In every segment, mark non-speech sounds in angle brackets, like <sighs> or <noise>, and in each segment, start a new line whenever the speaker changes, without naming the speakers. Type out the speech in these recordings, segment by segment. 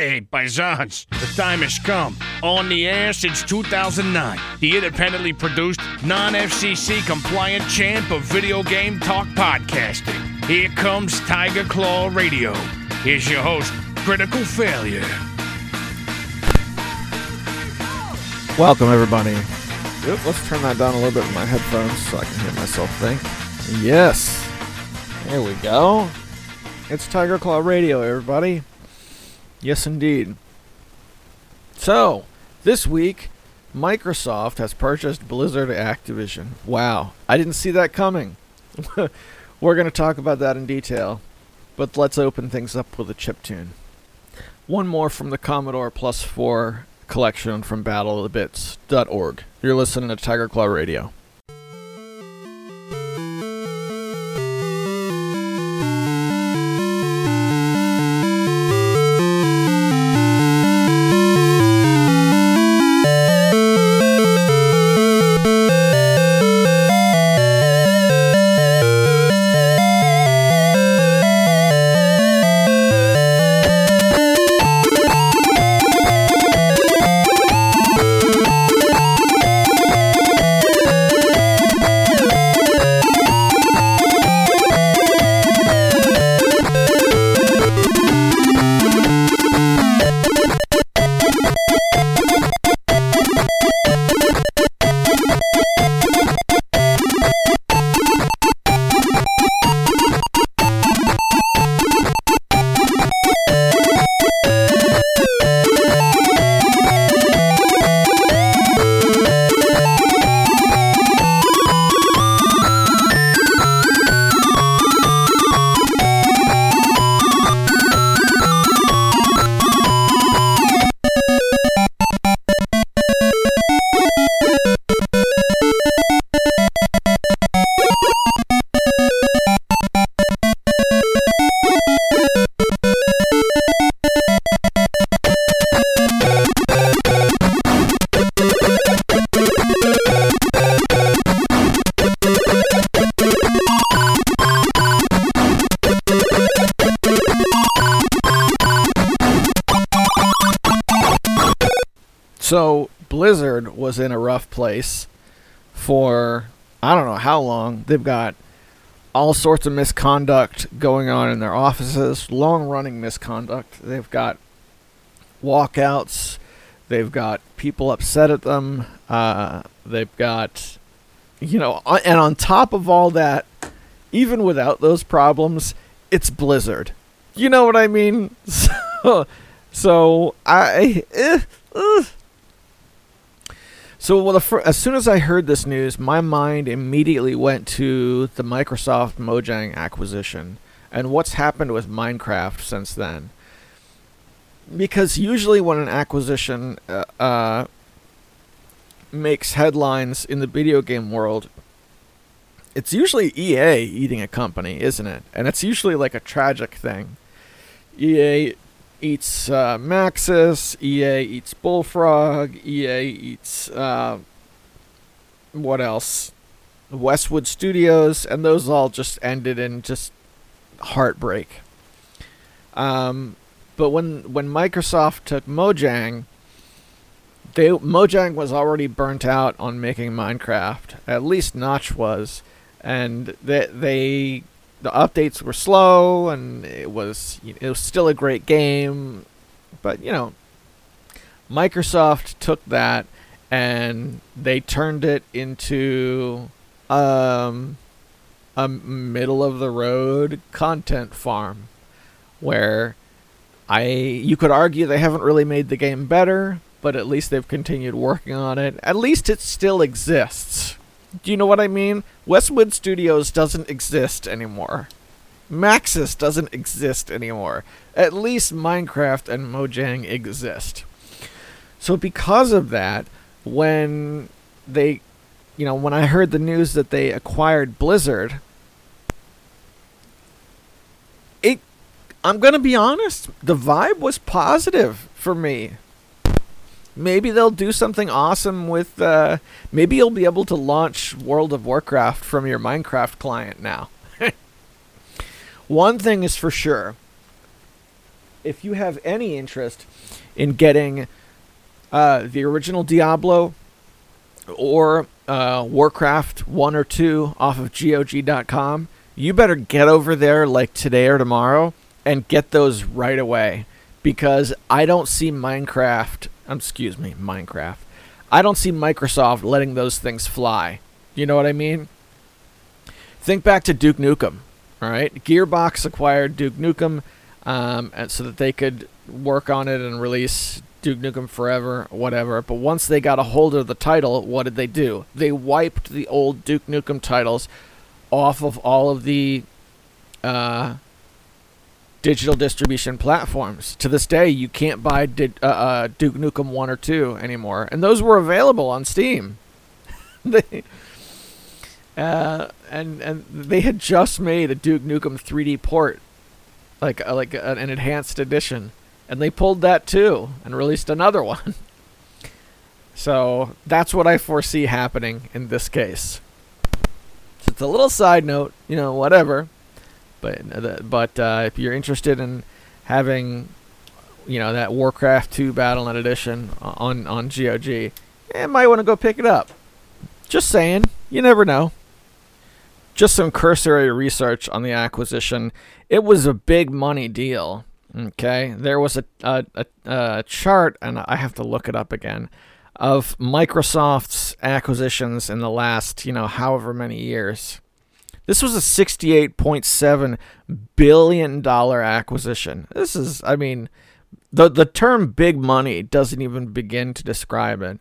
Hey, paisans, the time has come. On the air since 2009, the independently produced, non FCC compliant champ of video game talk podcasting. Here comes Tiger Claw Radio. Here's your host, Critical Failure.
Welcome, everybody. Oop, let's turn that down a little bit with my headphones so I can hear myself think. Yes. There we go. It's Tiger Claw Radio, everybody. Yes, indeed. So, this week, Microsoft has purchased Blizzard Activision. Wow. I didn't see that coming. <laughs> We're going to talk about that in detail. But let's open things up with a chip tune. One more from the Commodore Plus 4 collection from battleofthebits.org. You're listening to Tiger Claw Radio. Place for I don't know how long. They've got all sorts of misconduct going on in their offices, long-running misconduct. They've got walkouts. They've got people upset at them. Uh, they've got, you know, and on top of all that, even without those problems, it's Blizzard. You know what I mean? <laughs> So, so I. Eh, eh. So well, fir- as soon as I heard this news, my mind immediately went to the Microsoft Mojang acquisition and what's happened with Minecraft since then. Because usually when an acquisition uh, uh, makes headlines in the video game world, it's usually EA eating a company, isn't it? And it's usually like a tragic thing. EA eats uh, Maxis, EA eats Bullfrog, EA eats uh, what else? Westwood Studios, and those all just ended in just heartbreak. Um, but when when Microsoft took Mojang, they Mojang was already burnt out on making Minecraft. At least Notch was, and they they the updates were slow and it was it was still a great game but you know Microsoft took that and they turned it into um, a middle of the road content farm where I you could argue they haven't really made the game better but at least they've continued working on it. At least it still exists do you know what I mean? Westwood Studios doesn't exist anymore. Maxis doesn't exist anymore. At least Minecraft and Mojang exist. So because of that, when they you know, when I heard the news that they acquired Blizzard, it I'm going to be honest, the vibe was positive for me maybe they'll do something awesome with uh, maybe you'll be able to launch World of Warcraft from your Minecraft client now. <laughs> One thing is for sure. if you have any interest in getting uh, the original Diablo or uh, Warcraft 1 or 2 off of GOG.com, you better get over there like today or tomorrow and get those right away because I don't see Minecraft, um, excuse me, Minecraft. I don't see Microsoft letting those things fly. You know what I mean? Think back to Duke Nukem, all right? Gearbox acquired Duke Nukem um, and so that they could work on it and release Duke Nukem Forever, whatever. But once they got a hold of the title, what did they do? They wiped the old Duke Nukem titles off of all of the uh, digital distribution platforms. To this day, you can't buy uh, uh, Duke Nukem 1 or 2 anymore. And those were available on Steam. <laughs> they, uh, and, and they had just made a Duke Nukem 3D port, like, uh, like an enhanced edition and they pulled that too and released another <laughs> one. so that's what I foresee happening in this case. It's a little side note, you know, whatever. But uh, but uh, if you're interested in having, you know, that Warcraft 2 Battle.net edition on on GOG, you might want to go pick it up. Just saying, you never know. Just some cursory research on the acquisition. It was a big money deal Okay, there was a, a, a, a, chart, and I have to look it up again, of Microsoft's acquisitions in the last, you know, however many years. This was a $68.7 billion acquisition. This is, I mean, the, the term big money doesn't even begin to describe it,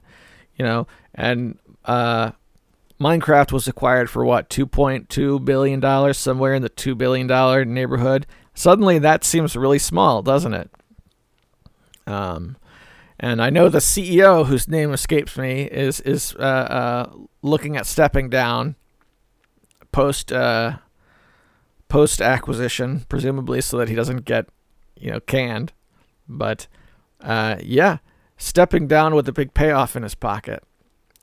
you know, and uh, Minecraft was acquired for what, $2.2 billion, somewhere in the $2 billion neighborhood. Suddenly, that seems really small, doesn't it? Um, and I know the CEO, whose name escapes me, is is uh, uh, looking at stepping down post uh, post acquisition, presumably so that he doesn't get you know canned. But uh, yeah, stepping down with a big payoff in his pocket.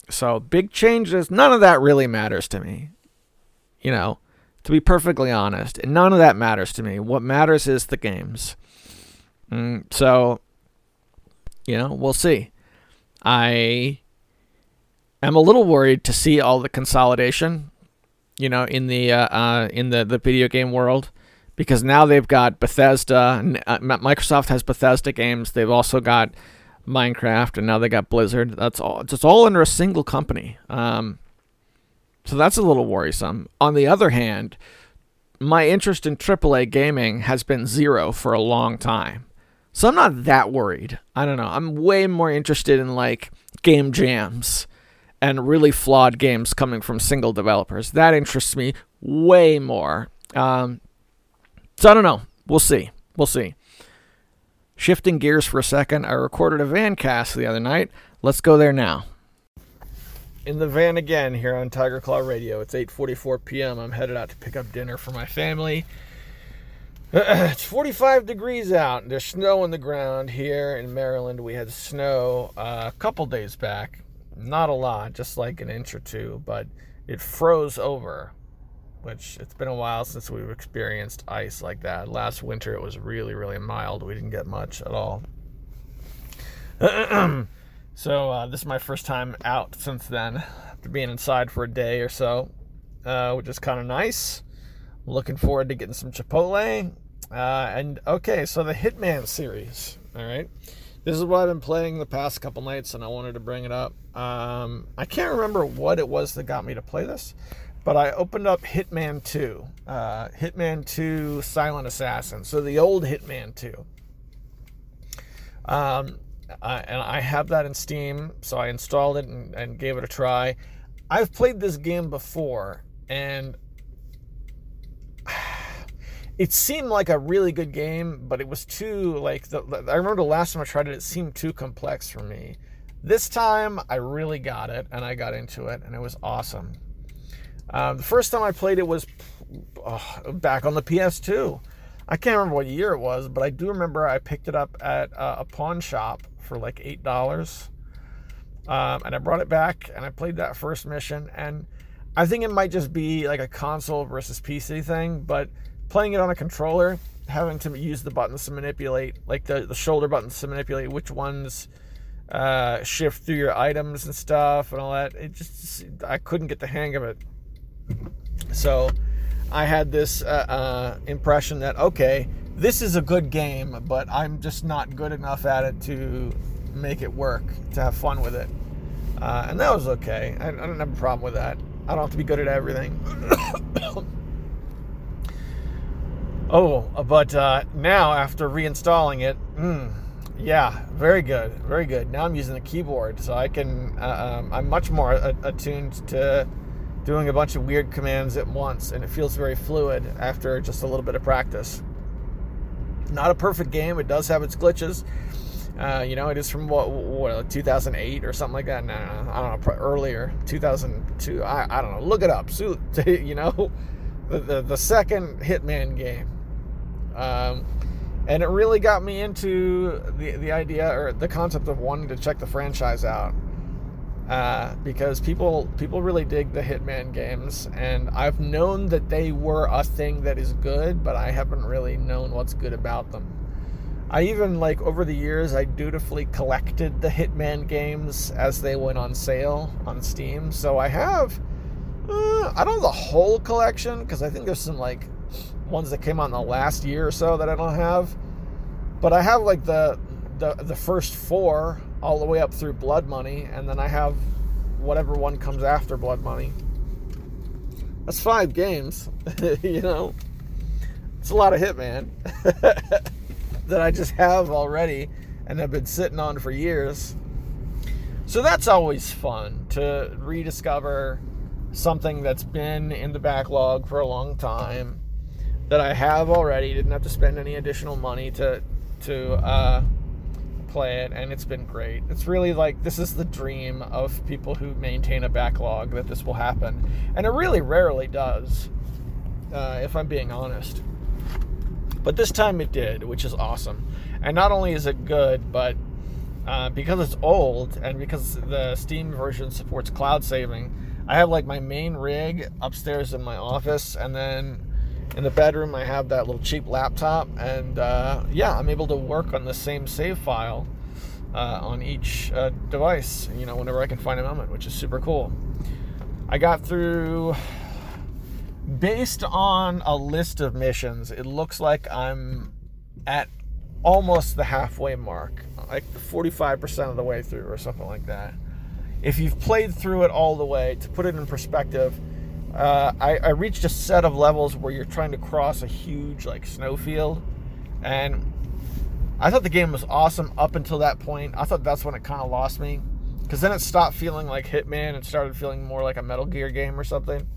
So big changes. None of that really matters to me. You know, to be perfectly honest. And none of that matters to me. What matters is the games. Mm, so, you know, we'll see. I am a little worried to see all the consolidation, you know, in the uh, uh, in the, the video game world, because now they've got Bethesda. Uh, Microsoft has Bethesda games. They've also got Minecraft, and now they got Blizzard. That's all. It's all under a single company. Um, so that's a little worrisome. On the other hand, my interest in AAA gaming has been zero for a long time. So I'm not that worried. I don't know. I'm way more interested in like game jams and really flawed games coming from single developers. That interests me way more. Um, so I don't know. We'll see. We'll see. Shifting gears for a second, I recorded a van cast the other night. Let's go there now in the van again here on Tiger Claw Radio. It's 8:44 p.m. I'm headed out to pick up dinner for my family. <clears throat> it's 45 degrees out. There's snow on the ground here in Maryland. We had snow uh, a couple days back. Not a lot, just like an inch or two, but it froze over, which it's been a while since we've experienced ice like that. Last winter it was really, really mild. We didn't get much at all. <clears throat> So uh, this is my first time out since then, after being inside for a day or so, uh, which is kind of nice. Looking forward to getting some Chipotle. Uh, and okay, so the Hitman series. All right, this is what I've been playing the past couple nights, and I wanted to bring it up. Um, I can't remember what it was that got me to play this, but I opened up Hitman 2, uh, Hitman 2 Silent Assassin. So the old Hitman 2. Um, uh, and I have that in Steam, so I installed it and, and gave it a try. I've played this game before, and it seemed like a really good game, but it was too like the, I remember the last time I tried it, it seemed too complex for me. This time, I really got it, and I got into it, and it was awesome. Um, the first time I played it was oh, back on the PS2. I can't remember what year it was, but I do remember I picked it up at uh, a pawn shop for like eight dollars, um, and I brought it back and I played that first mission. And I think it might just be like a console versus PC thing, but playing it on a controller, having to use the buttons to manipulate, like the, the shoulder buttons to manipulate which ones uh, shift through your items and stuff and all that. It just, I couldn't get the hang of it. So I had this uh, uh, impression that, okay, this is a good game, but I'm just not good enough at it to make it work, to have fun with it. Uh, and that was okay. I, I don't have a problem with that. I don't have to be good at everything. <coughs> <coughs> oh, but uh, now after reinstalling it, mm, yeah, very good, very good. Now I'm using the keyboard, so I can. Uh, um, I'm much more attuned to doing a bunch of weird commands at once, and it feels very fluid after just a little bit of practice. Not a perfect game. It does have its glitches. Uh, you know, it is from what, what 2008 or something like that. No, no, I don't know, earlier 2002. I, I don't know. Look it up. So, <laughs> you know, the, the, the second Hitman game. Um, and it really got me into the the idea or the concept of wanting to check the franchise out. Uh, because people people really dig the Hitman games, and I've known that they were a thing that is good, but I haven't really known what's good about them. I even like over the years I dutifully collected the Hitman games as they went on sale on Steam. So I have uh, I don't have the whole collection because I think there's some like ones that came out in the last year or so that I don't have. But I have like the the the first four all the way up through Blood Money, and then I have whatever one comes after Blood Money. That's five games, <laughs> you know. It's a lot of Hitman. <laughs> that I just have already and have been sitting on for years. So that's always fun to rediscover something that's been in the backlog for a long time that I have already. Didn't have to spend any additional money to to uh, play it, and it's been great. It's really like this is the dream of people who maintain a backlog that this will happen, and it really rarely does. Uh, if I'm being honest. But this time it did, which is awesome. And not only is it good, but uh, because it's old and because the Steam version supports cloud saving, I have like my main rig upstairs in my office, and then in the bedroom I have that little cheap laptop, and uh, yeah, I'm able to work on the same save file uh, on each uh, device. You know, whenever I can find a moment, which is super cool. I got through based on a list of missions, it looks like I'm at almost the halfway mark, like 45% of the way through, or something like that. If you've played through it all the way, to put it in perspective, uh, I, I reached a set of levels where you're trying to cross a huge like snowfield, and I thought the game was awesome up until that point. I thought that's when it kind of lost me, because then it stopped feeling like Hitman and started feeling more like a Metal Gear game or something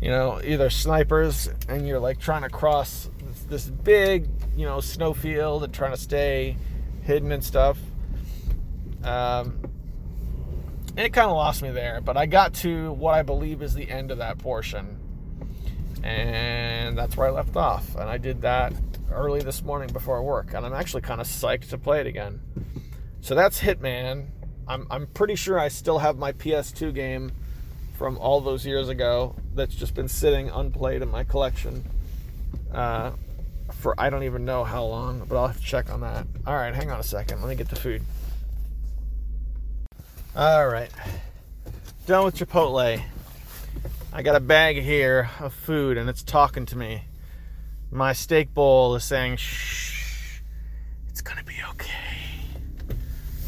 you know, either snipers and you're like trying to cross this big, you know, snowfield and trying to stay hidden and stuff. Um, it kind of lost me there, but I got to what I believe is the end of that portion. And that's where I left off. And I did that early this morning before work. And I'm actually kind of psyched to play it again. So that's Hitman. I'm, I'm pretty sure I still have my PS2 game from all those years ago that's just been sitting unplayed in my collection uh, for I don't even know how long, but I'll have to check on that. All right, hang on a second. Let me get the food. All right, done with Chipotle. I got a bag here of food and it's talking to me. My steak bowl is saying, shh, it's gonna be okay.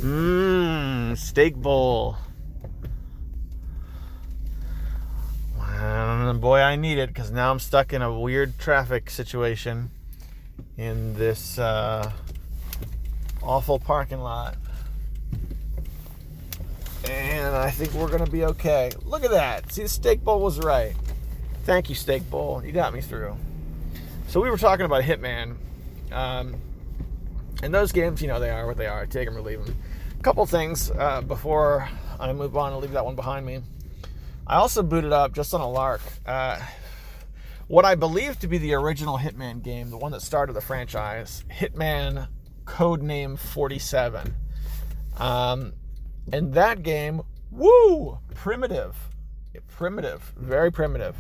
Mmm, steak bowl. And boy, I need it because now I'm stuck in a weird traffic situation in this uh, awful parking lot. And I think we're to be okay. Look at that. See, the steak bowl was right. Thank you, steak bowl. You got me through. So we were talking about Hitman. Um, and those games, you know, they are what they are. Take them or leave them. A couple things uh, before I move on and leave that one behind me. I also booted up just on a lark. Uh, what I believe to be the original Hitman game, the one that started the franchise, Hitman Codename 47. Um, and that game, woo, primitive, primitive, very primitive.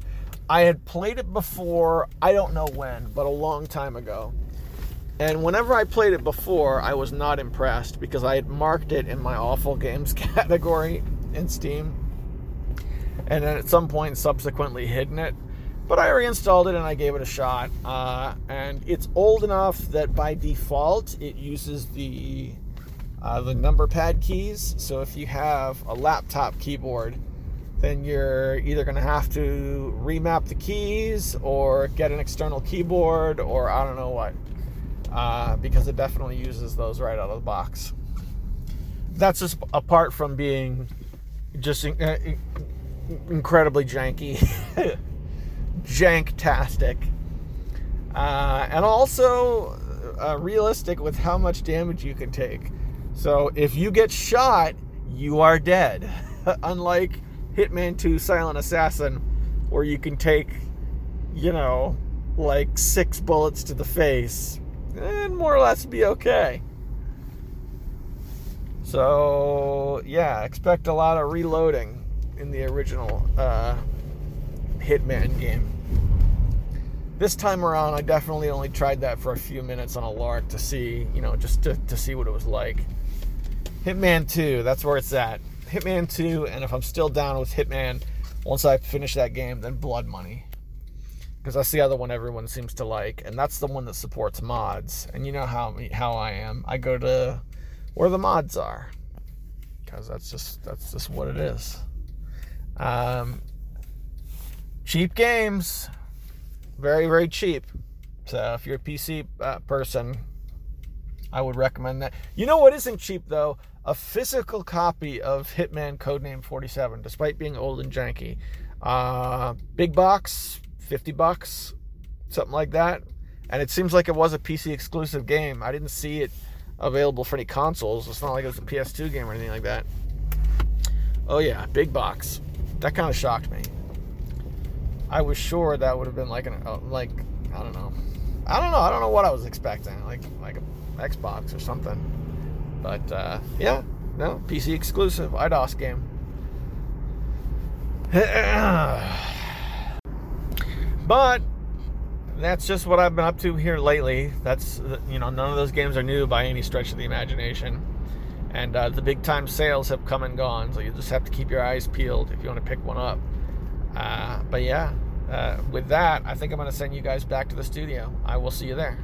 I had played it before, I don't know when, but a long time ago. And whenever I played it before, I was not impressed because I had marked it in my awful games <laughs> category in Steam. And then at some point, subsequently hidden it. But I reinstalled it and I gave it a shot. Uh, and it's old enough that by default, it uses the uh, the number pad keys. So if you have a laptop keyboard, then you're either going to have to remap the keys or get an external keyboard or I don't know what. Uh, because it definitely uses those right out of the box. That's just apart from being just in, uh, incredibly janky, <laughs> janktastic, uh, and also uh, realistic with how much damage you can take. So if you get shot, you are dead. <laughs> Unlike Hitman 2 Silent Assassin, where you can take, you know, like six bullets to the face and more or less be okay. So, yeah, expect a lot of reloading in the original uh, Hitman game. This time around, I definitely only tried that for a few minutes on a lark to see, you know, just to, to see what it was like. Hitman 2, that's where it's at. Hitman 2, and if I'm still down with Hitman, once I finish that game, then Blood Money. Because that's the other one everyone seems to like, and that's the one that supports mods. And you know how how I am. I go to where the mods are, because that's just that's just what it is. Um, cheap games, very very cheap. So if you're a PC uh, person, I would recommend that. You know what isn't cheap though? a physical copy of Hitman Codename 47, despite being old and janky. Uh, big box, 50 bucks, something like that. And it seems like it was a PC exclusive game. I didn't see it available for any consoles. It's not like it was a PS2 game or anything like that. Oh, yeah, big box. That kind of shocked me. I was sure that would have been like an, uh, like, I don't know. I don't know. I don't know what I was expecting. Like, like a Xbox or something. But uh, yeah, no PC exclusive Eidos game. <sighs> but that's just what I've been up to here lately. That's you know none of those games are new by any stretch of the imagination. And uh, the big time sales have come and gone, so you just have to keep your eyes peeled if you want to pick one up. Uh, but yeah, uh, with that, I think I'm going to send you guys back to the studio. I will see you there.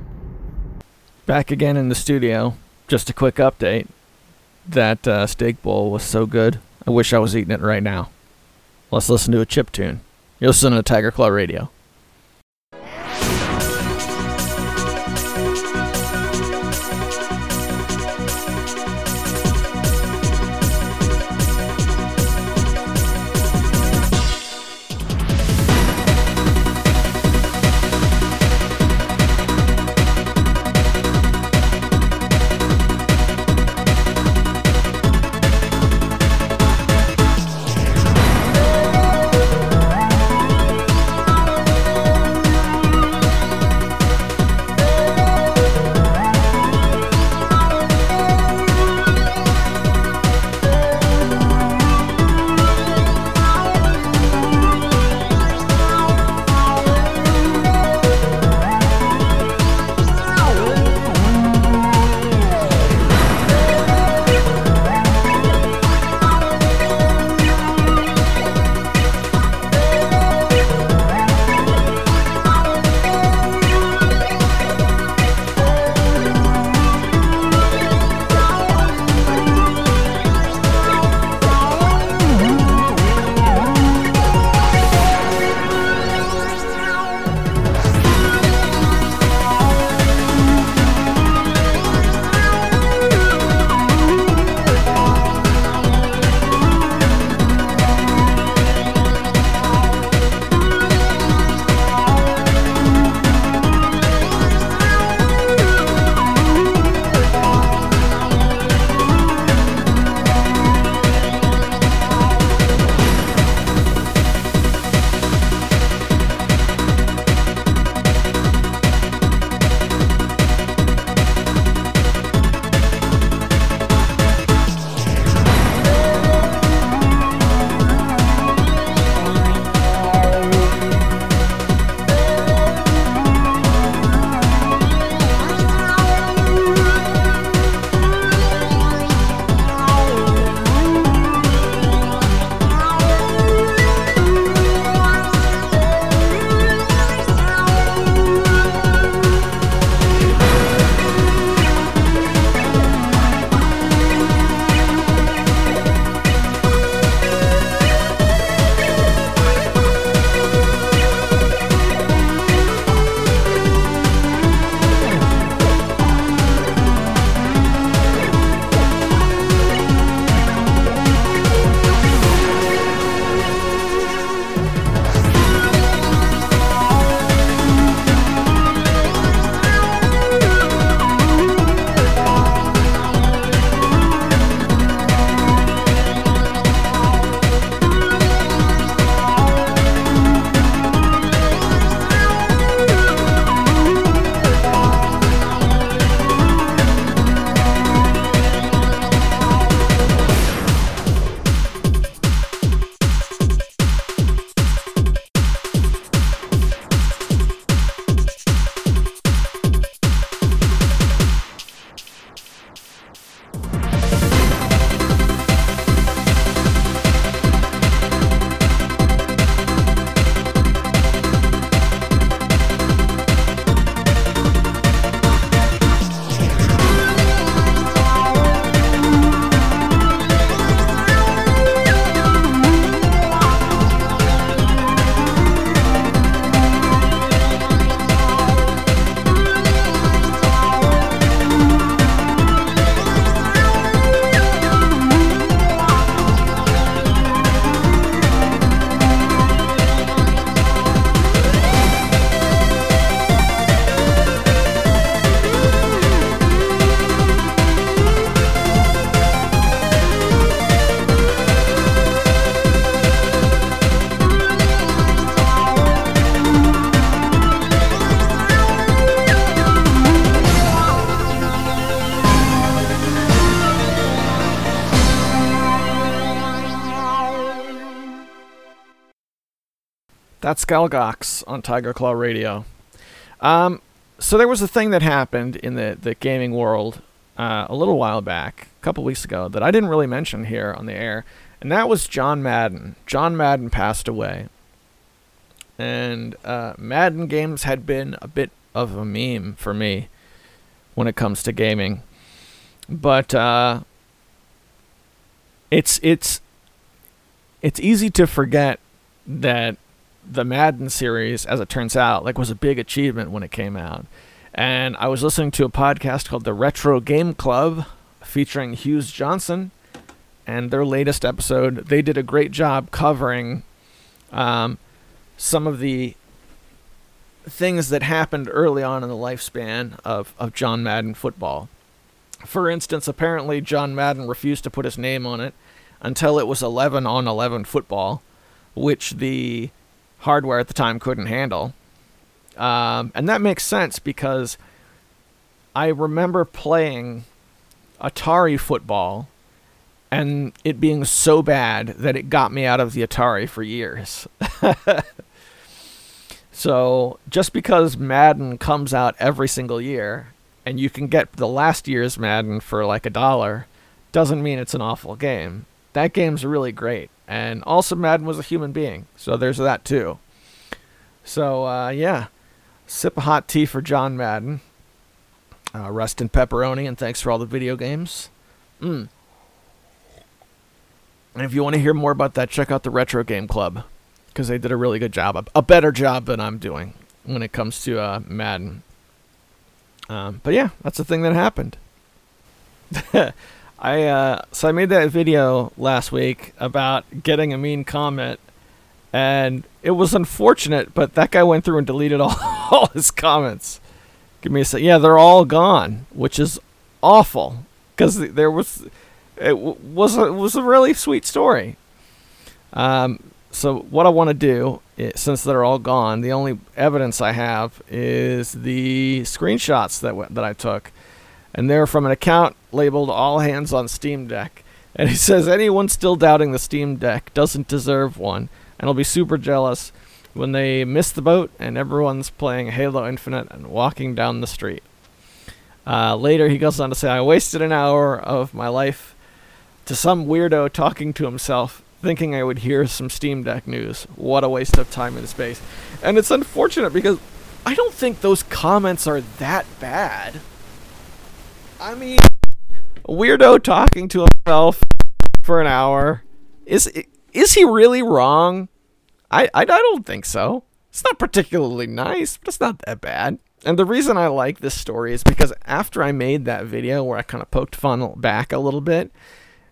Back again in the studio just a quick update. That uh, steak bowl was so good. I wish I was eating it right now. Let's listen to a chip tune. You're listening to Tiger Claw Radio. That's Galgox on Tiger Claw Radio. Um, so there was a thing that happened in the, the gaming world uh, a little while back, a couple weeks ago, that I didn't really mention here on the air, and that was John Madden. John Madden passed away. And uh, Madden games had been a bit of a meme for me when it comes to gaming. But uh, it's it's it's easy to forget that the Madden series, as it turns out, like was a big achievement when it came out. And I was listening to a podcast called the Retro Game Club featuring Hughes Johnson, and their latest episode, they did a great job covering um, some of the things that happened early on in the lifespan of, of John Madden football. For instance, apparently John Madden refused to put his name on it until it was 11 on 11 football, which the hardware at the time couldn't handle. Um, and that makes sense because I remember playing Atari football and it being so bad that it got me out of the Atari for years. <laughs> so just because Madden comes out every single year and you can get the last year's Madden for like a dollar doesn't mean it's an awful game. That game's really great. And also Madden was a human being. So there's that too. So uh, yeah, sip a hot tea for John Madden. Uh, rest in pepperoni and thanks for all the video games. Mm. And if you want to hear more about that, check out the Retro Game Club because they did a really good job, a better job than I'm doing when it comes to uh, Madden. Um, but yeah, that's the thing that happened. <laughs> I uh, so I made that video last week about getting a mean comment, and it was unfortunate, but that guy went through and deleted all, <laughs> all his comments. Give me a sec. Yeah, they're all gone, which is awful because there was it was a, was a really sweet story. Um, so what I want to do, is, since they're all gone, the only evidence I have is the screenshots that w- that I took, and they're from an account labeled "All Hands on Steam Deck." And he <laughs> says anyone still doubting the Steam Deck doesn't deserve one, and will be super jealous when they miss the boat and everyone's playing Halo Infinite and walking down the street. Uh, later, he goes on to say, I wasted an hour of my life to some weirdo talking to himself, thinking I would hear some Steam Deck news. What a waste of time and space. And it's unfortunate because I don't think those comments are that bad. I mean, weirdo talking to himself for an hour. Is is he really wrong? I, I, I don't think so. It's not particularly nice, but it's not that bad. And the reason I like this story is because after I made that video where I kind of poked fun back a little bit,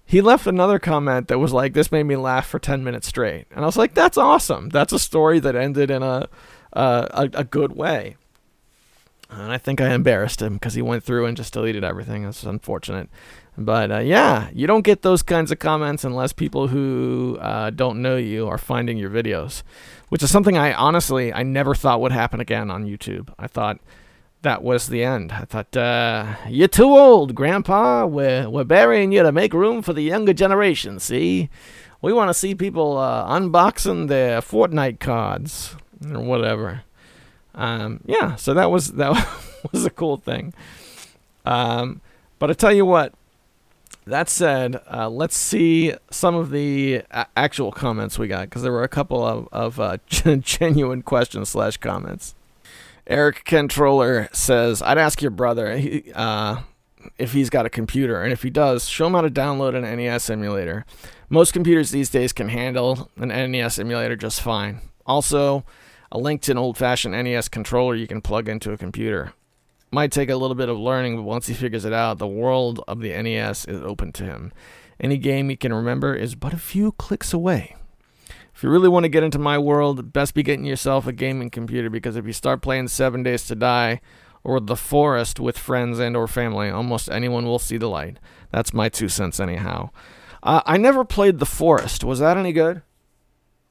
he left another comment that was like, "This made me laugh for ten minutes straight," and I was like, "That's awesome. That's a story that ended in a uh, a, a good way." And I think I embarrassed him because he went through and just deleted everything. It's unfortunate, but uh, yeah, you don't get those kinds of comments unless people who uh, don't know you are finding your videos, which is something I honestly I never thought would happen again on YouTube. I thought that was the end. I thought, uh, you're too old, Grandpa. We're, we're burying you to make room for the younger generation, see? We want to see people uh, unboxing their Fortnite cards or whatever. Um, yeah, so that was that <laughs> was a cool thing. Um, but I tell you what, that said, uh, let's see some of the a- actual comments we got because there were a couple of, of uh, <laughs> genuine questions slash comments. Eric Controller says, I'd ask your brother uh, if he's got a computer, and if he does, show him how to download an NES emulator. Most computers these days can handle an NES emulator just fine. Also, a link to an old fashioned NES controller you can plug into a computer. Might take a little bit of learning, but once he figures it out, the world of the NES is open to him. Any game he can remember is but a few clicks away. If you really want to get into my world, best be getting yourself a gaming computer because if you start playing 7 Days to Die or The Forest with friends and or family, almost anyone will see the light. That's my two cents anyhow. Uh, I never played The Forest. Was that any good?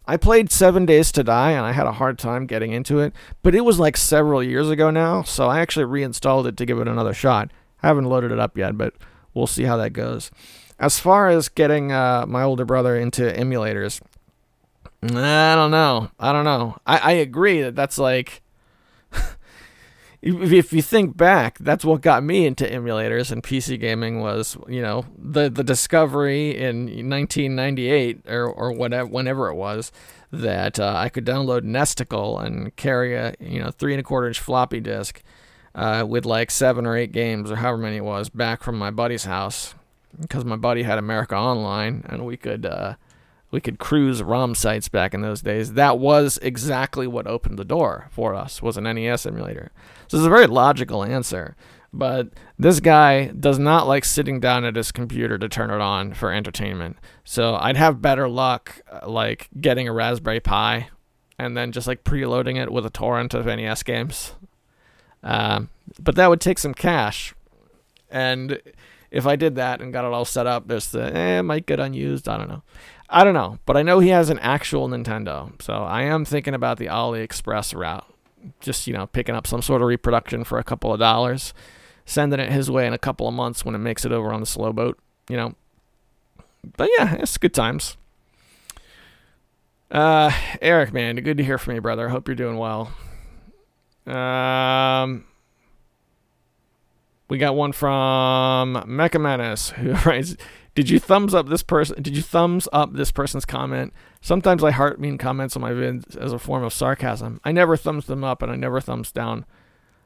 I played Seven Days to Die and I had a hard time getting into it, but it was like several years ago now, so I actually reinstalled it to give it another shot. I haven't loaded it up yet, but we'll see how that goes. As far as getting uh, my older brother into emulators, I don't know. I don't know. I, I agree that that's like if you think back, that's what got me into emulators and PC gaming was, you know, the the discovery in 1998 or or whatever whenever it was that uh, I could download Nesticle and carry a you know three and a quarter inch floppy disk uh, with like seven or eight games or however many it was back from my buddy's house because my buddy had America Online and we could uh, we could cruise ROM sites back in those days. That was exactly what opened the door for us was an NES emulator. So it's a very logical answer. But this guy does not like sitting down at his computer to turn it on for entertainment. So I'd have better luck uh, like getting a Raspberry Pi and then just like preloading it with a torrent of NES games. Um, but that would take some cash. And if I did that and got it all set up, there's the eh, it might get unused. I don't know. I don't know, but I know he has an actual Nintendo, so I am thinking about the AliExpress route. Just you know, picking up some sort of reproduction for a couple of dollars, sending it his way in a couple of months when it makes it over on the slow boat. You know, but yeah, it's good times. Uh, Eric, man, good to hear from you, brother. I hope you're doing well. Um, we got one from Mecha Menace who <laughs> writes, did you thumbs up this person? Did you thumbs up this person's comment? Sometimes I heart mean comments on my vids as a form of sarcasm. I never thumbs them up and I never thumbs down.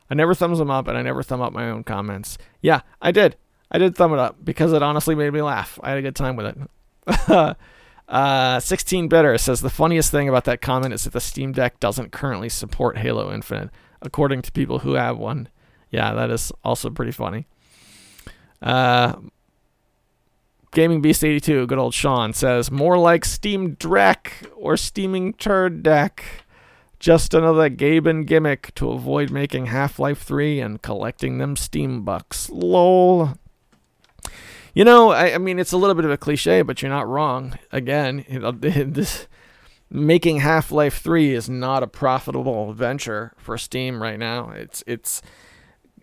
I never thumbs them up and I never thumb up my own comments. Yeah, I did. I did thumb it up because it honestly made me laugh. I had a good time with it. <laughs> uh, 16 Bitter says the funniest thing about that comment is that the Steam Deck doesn't currently support Halo Infinite, according to people who have one. Yeah, that is also pretty funny. Uh, Gaming Beast 82, good old Sean, says, more like Steam Dreck or Steaming Turd Deck. Just another Gaben gimmick to avoid making Half Life 3 and collecting them Steam bucks. Lol. You know, I, I, mean, it's a little bit of a cliche, but you're not wrong. Again, you know, <laughs> this making Half Life 3 is not a profitable venture for Steam right now. It's it's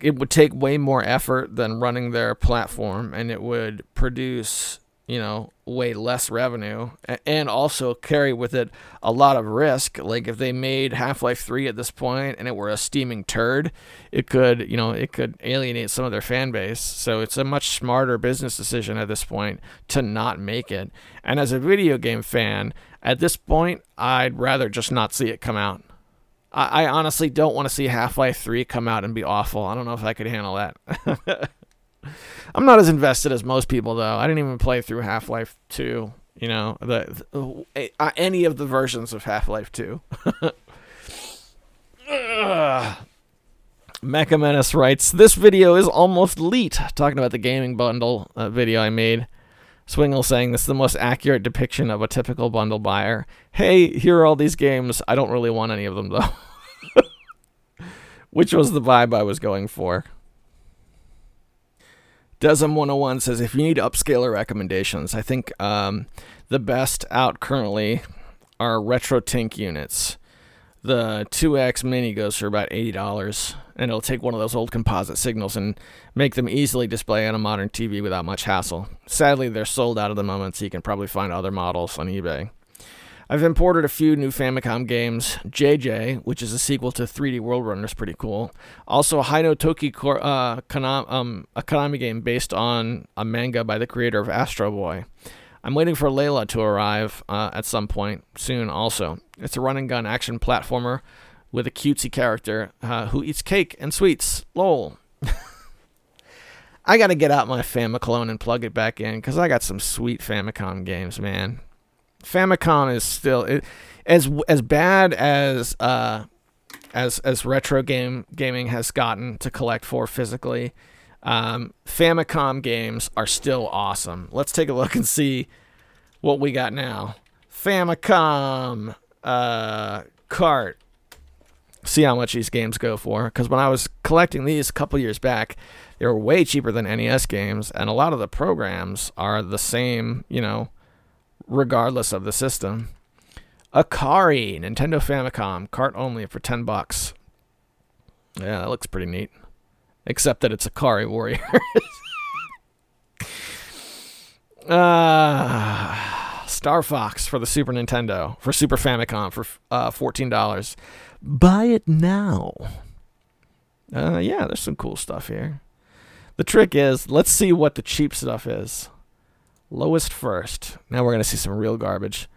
it would take way more effort than running their platform and it would produce you know way less revenue and also carry with it a lot of risk. Like if they made half-life 3 at this point and it were a steaming turd it could you know it could alienate some of their fan base. So it's a much smarter business decision at this point to not make it. And as a video game fan at this point i'd rather just not see it come out I, I honestly don't want to see Half Life 3 come out and be awful. I don't know if I could handle that. <laughs> I'm not as invested as most people, though. I didn't even play through Half Life 2, you know, the, the uh, any of the versions of Half Life 2. <laughs> Mecha Menace writes, This video is almost leet. Talking about the gaming bundle uh, video I made. Swingle saying this is the most accurate depiction of a typical bundle buyer. Hey, here are all these games. I don't really want any of them though. <laughs> Which was the vibe I was going for. Desm101 says if you need upscaler recommendations, I think um, the best out currently are RetroTink units. The 2X Mini goes for about $80, and it'll take one of those old composite signals and make them easily display on a modern TV without much hassle. Sadly, they're sold out at the moment, so you can probably find other models on eBay. I've imported a few new Famicom games. JJ, which is a sequel to 3D World Runner, is pretty cool. Also, Hi Toki, uh, um, a Konami game based on a manga by the creator of Astro Boy. I'm waiting for Layla to arrive uh, at some point soon, also. It's a run and gun action platformer with a cutesy character uh, who eats cake and sweets. Lol. <laughs> I gotta get out my Famiclone and plug it back in because I got some sweet Famicom games, man. Famicom is still it, as as bad as uh, as as retro game gaming has gotten to collect for physically. Um, Famicom games are still awesome. Let's take a look and see what we got now. Famicom uh, cart. See how much these games go for. Because when I was collecting these a couple years back, they were way cheaper than NES games, and a lot of the programs are the same, you know, regardless of the system. Ikari, Nintendo Famicom, cart only for 10 bucks. Yeah, that looks pretty neat except that it's Ikari Warrior. <laughs> uh, Star Fox for the Super Nintendo, for Super Famicom for uh, $14. Buy it now. Uh, yeah, there's some cool stuff here. The trick is, let's see what the cheap stuff is. Lowest first. Now we're going to see some real garbage.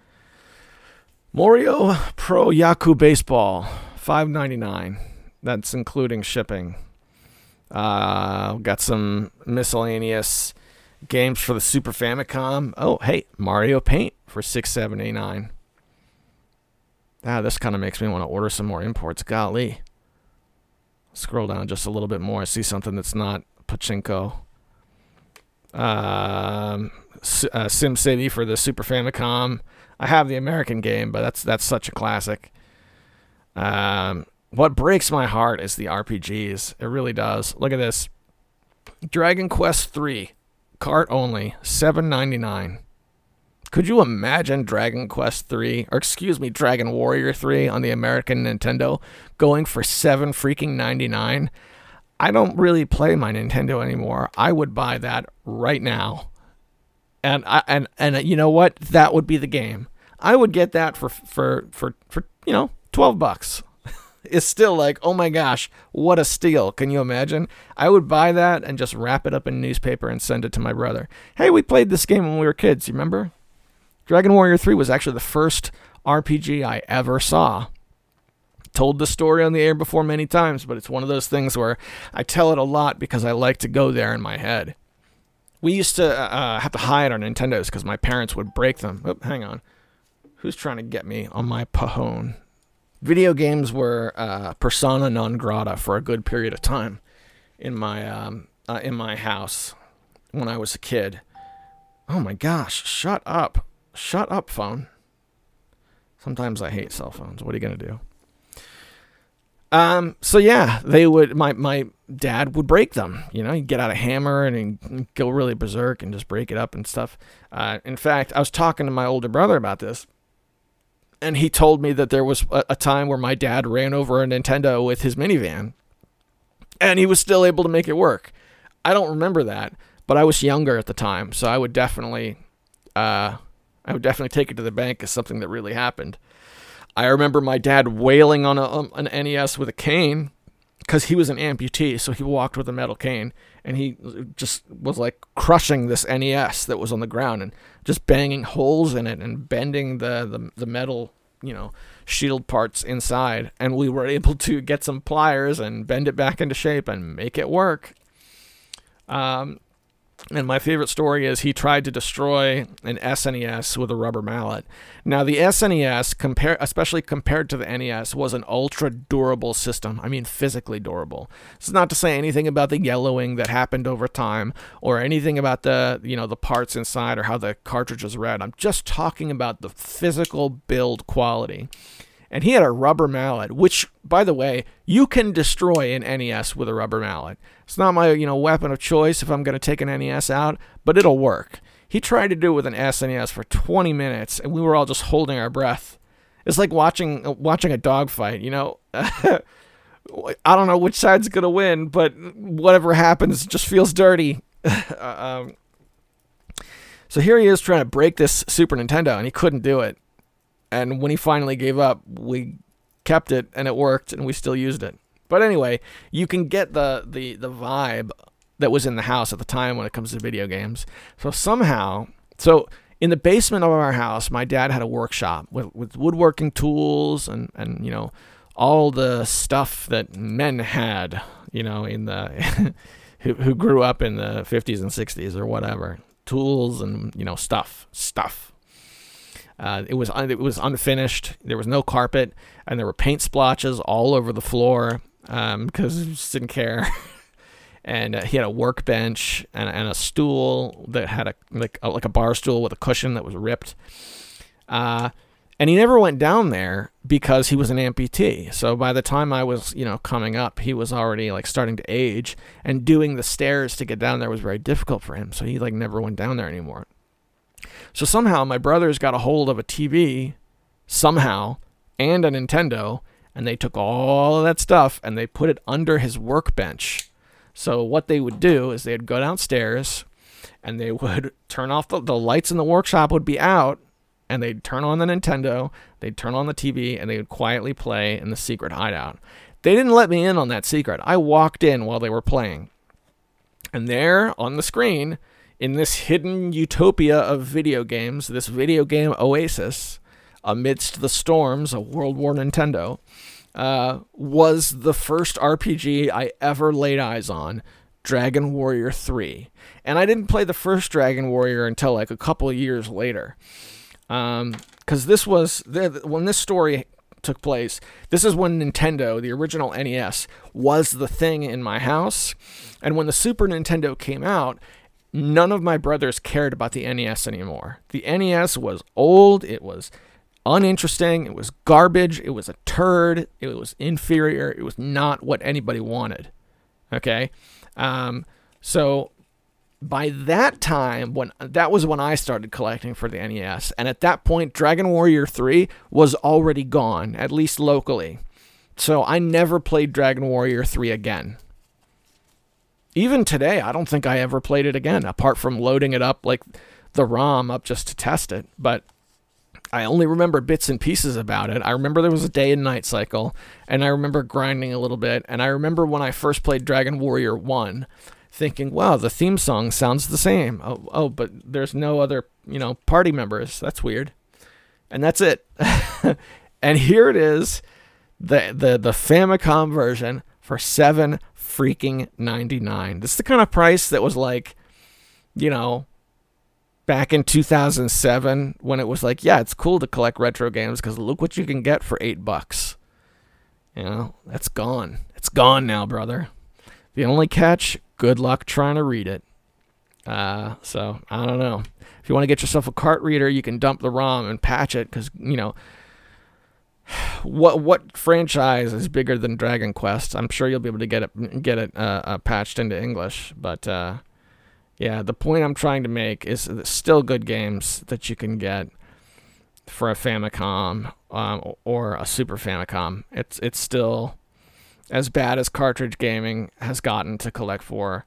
Mario Pro Yaku Baseball, five ninety nine. That's including shipping. Uh, got some miscellaneous games for the Super Famicom. Oh, hey, Mario Paint for six seventy nine. Ah, this kind of makes me want to order some more imports. Golly. Scroll down just a little bit more. I see something that's not pachinko. Um, uh, Sim City for the Super Famicom. I have the American game, but that's that's such a classic. Um, what breaks my heart is the RPGs. It really does. Look at this. Dragon Quest 3, cart only, 7.99. Could you imagine Dragon Quest 3 or excuse me, Dragon Warrior 3 on the American Nintendo going for 7 freaking 99? I don't really play my Nintendo anymore. I would buy that right now and I, and and uh, you know what? That would be the game. I would get that for for for for you know twelve bucks. It's still like, oh my gosh, what a steal! Can you imagine? I would buy that and just wrap it up in newspaper and send it to my brother. Hey, we played this game when we were kids. You remember? Dragon Warrior Three was actually the first RPG I ever saw. Told the story on the air before many times, but it's one of those things where I tell it a lot because I like to go there in my head. We used to uh, uh, have to hide our Nintendos because my parents would break them. Oh, hang on. Who's trying to get me on my pahone? Video games were uh, persona non grata for a good period of time in my um, uh, in my house when I was a kid. Oh my gosh! Shut up! Shut up, phone. Sometimes I hate cell phones. What are you gonna do? Um, so yeah, they would. My my dad would break them. You know, he'd get out a hammer and go really berserk and just break it up and stuff. Uh, in fact, I was talking to my older brother about this, and he told me that there was a, a time where my dad ran over a Nintendo with his minivan, and he was still able to make it work. I don't remember that, but I was younger at the time, so I would definitely, uh, I would definitely take it to the bank as something that really happened. I remember my dad wailing on a, um, an NES with a cane because he was an amputee, so he walked with a metal cane, and he just was like crushing this NES that was on the ground and just banging holes in it and bending the the, the metal, you know, shield parts inside, and we were able to get some pliers and bend it back into shape and make it work. Um, and my favorite story is he tried to destroy an SNES with a rubber mallet. Now, the SNES, compare, especially compared to the NES, was an ultra durable system. I mean, physically durable. This is not to say anything about the yellowing that happened over time or anything about the, you know, the parts inside or how the cartridges read. I'm just talking about the physical build quality and he had a rubber mallet, which, by the way, you can destroy an NES with a rubber mallet. It's not my you know weapon of choice if I'm going to take an NES out, but it'll work. He tried to do it with an SNES for 20 minutes, and we were all just holding our breath. It's like watching uh, watching a dogfight, you know. <laughs> I don't know which side's gonna win, but whatever happens just feels dirty. <laughs> um, so here he is trying to break this Super Nintendo, and he couldn't do it. And when he finally gave up, we kept it and it worked and we still used it. But anyway, you can get the, the, the vibe that was in the house at the time when it comes to video games. So somehow, so in the basement of our house, my dad had a workshop with, with woodworking tools and, and, you know, all the stuff that men had, you know, in the, <laughs> who, who grew up in the 50s and 60s or whatever. Tools and, you know, stuff, stuff. Uh, it was un- it was unfinished. There was no carpet, and there were paint splotches all over the floor because um, he just didn't care. <laughs> and uh, he had a workbench and, and, a stool that had a like a, like a bar stool with a cushion that was ripped. Uh, and he never went down there because he was an amputee. So by the time I was, you know, coming up, he was already like starting to age, and doing the stairs to get down there was very difficult for him. So he like never went down there anymore. So somehow my brothers got a hold of a TV, somehow, and a Nintendo, and they took all of that stuff and they put it under his workbench. So what they would do is they'd go downstairs and they <laughs> would turn off the, the lights in the workshop would be out and they'd turn on the Nintendo, they'd turn on the TV, and they would quietly play in the secret hideout. They didn't let me in on that secret. I walked in while they were playing. And there on the screen, in this hidden utopia of video games, this video game oasis, amidst the storms of World War Nintendo, uh, was the first RPG I ever laid eyes on Dragon Warrior 3. And I didn't play the first Dragon Warrior until like a couple years later. Because um, this was, when this story took place, this is when Nintendo, the original NES, was the thing in my house. And when the Super Nintendo came out, none of my brothers cared about the NES anymore. The NES was old, it was uninteresting, it was garbage, it was a turd, it was inferior, it was not what anybody wanted. Okay? Um, so by that time when that was when I started collecting for the NES and at that point Dragon Warrior 3 was already gone at least locally. So I never played Dragon Warrior 3 again. Even today I don't think I ever played it again apart from loading it up like the ROM up just to test it, but I only remember bits and pieces about it. I remember there was a day and night cycle, and I remember grinding a little bit. And I remember when I first played Dragon Warrior 1, thinking, wow, the theme song sounds the same. Oh, oh but there's no other, you know, party members. That's weird. And that's it. <laughs> and here it is, the, the, the Famicom version for seven freaking 99. This is the kind of price that was like, you know, back in 2007 when it was like, yeah, it's cool to collect retro games because look what you can get for eight bucks. You know, that's gone. It's gone now, brother. The only catch, good luck trying to read it. Uh, so I don't know. If you want to get yourself a cart reader, you can dump the ROM and patch it because you know what what franchise is bigger than Dragon Quest? I'm sure you'll be able to get it get it uh, uh, patched into English, but uh, yeah, the point I'm trying to make is still good games that you can get for a Famicom um, or a Super Famicom. It's it's still as bad as cartridge gaming has gotten to collect for.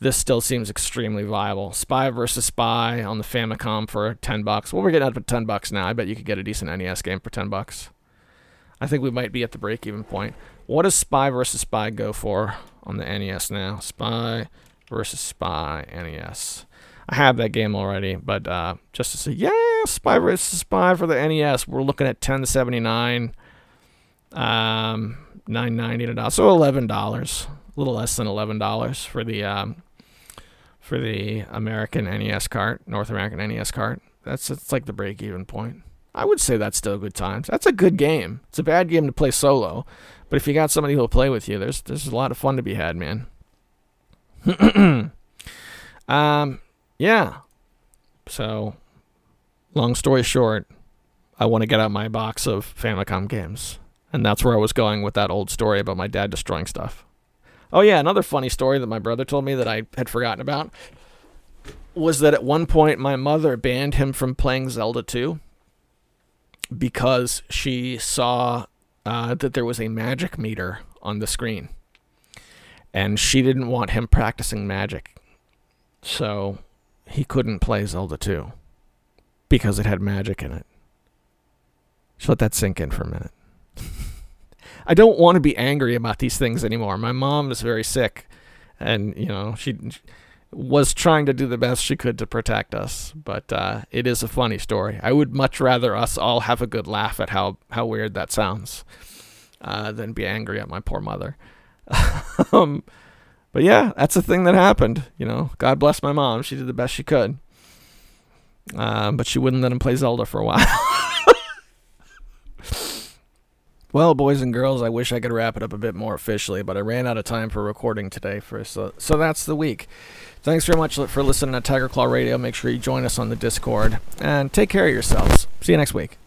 This still seems extremely viable. Spy versus Spy on the Famicom for ten bucks. Well, we're getting up to ten bucks now. I bet you could get a decent NES game for ten bucks. I think we might be at the break-even point. What does Spy versus Spy go for on the NES now? Spy versus Spy NES. I have that game already, but uh, just to say, yeah, Spy versus Spy for the NES, we're looking at 1079, um, 990 so eleven dollars, a little less than eleven dollars for the um, for the American NES cart, North American NES cart. That's it's like the break even point. I would say that's still good times. That's a good game. It's a bad game to play solo, but if you got somebody who'll play with you, there's there's a lot of fun to be had, man. <clears throat> um, yeah. So, long story short, I want to get out my box of Famicom games. And that's where I was going with that old story about my dad destroying stuff. Oh, yeah, another funny story that my brother told me that I had forgotten about was that at one point my mother banned him from playing Zelda 2 because she saw uh, that there was a magic meter on the screen and she didn't want him practicing magic. So he couldn't play Zelda 2 because it had magic in it. Just let that sink in for a minute. <laughs> I don't want to be angry about these things anymore. My mom is very sick, and you know she, she was trying to do the best she could to protect us. But uh, it is a funny story. I would much rather us all have a good laugh at how how weird that sounds, uh, than be angry at my poor mother. <laughs> um, but yeah, that's a thing that happened. You know, God bless my mom. She did the best she could. Um, but she wouldn't let him play Zelda for a while. <laughs> well, boys and girls, I wish I could wrap it up a bit more officially, but I ran out of time for recording today. For so, so that's the week. Thanks very much for listening to Tiger Claw Radio. Make sure you join us on the Discord and take care of yourselves. See you next week.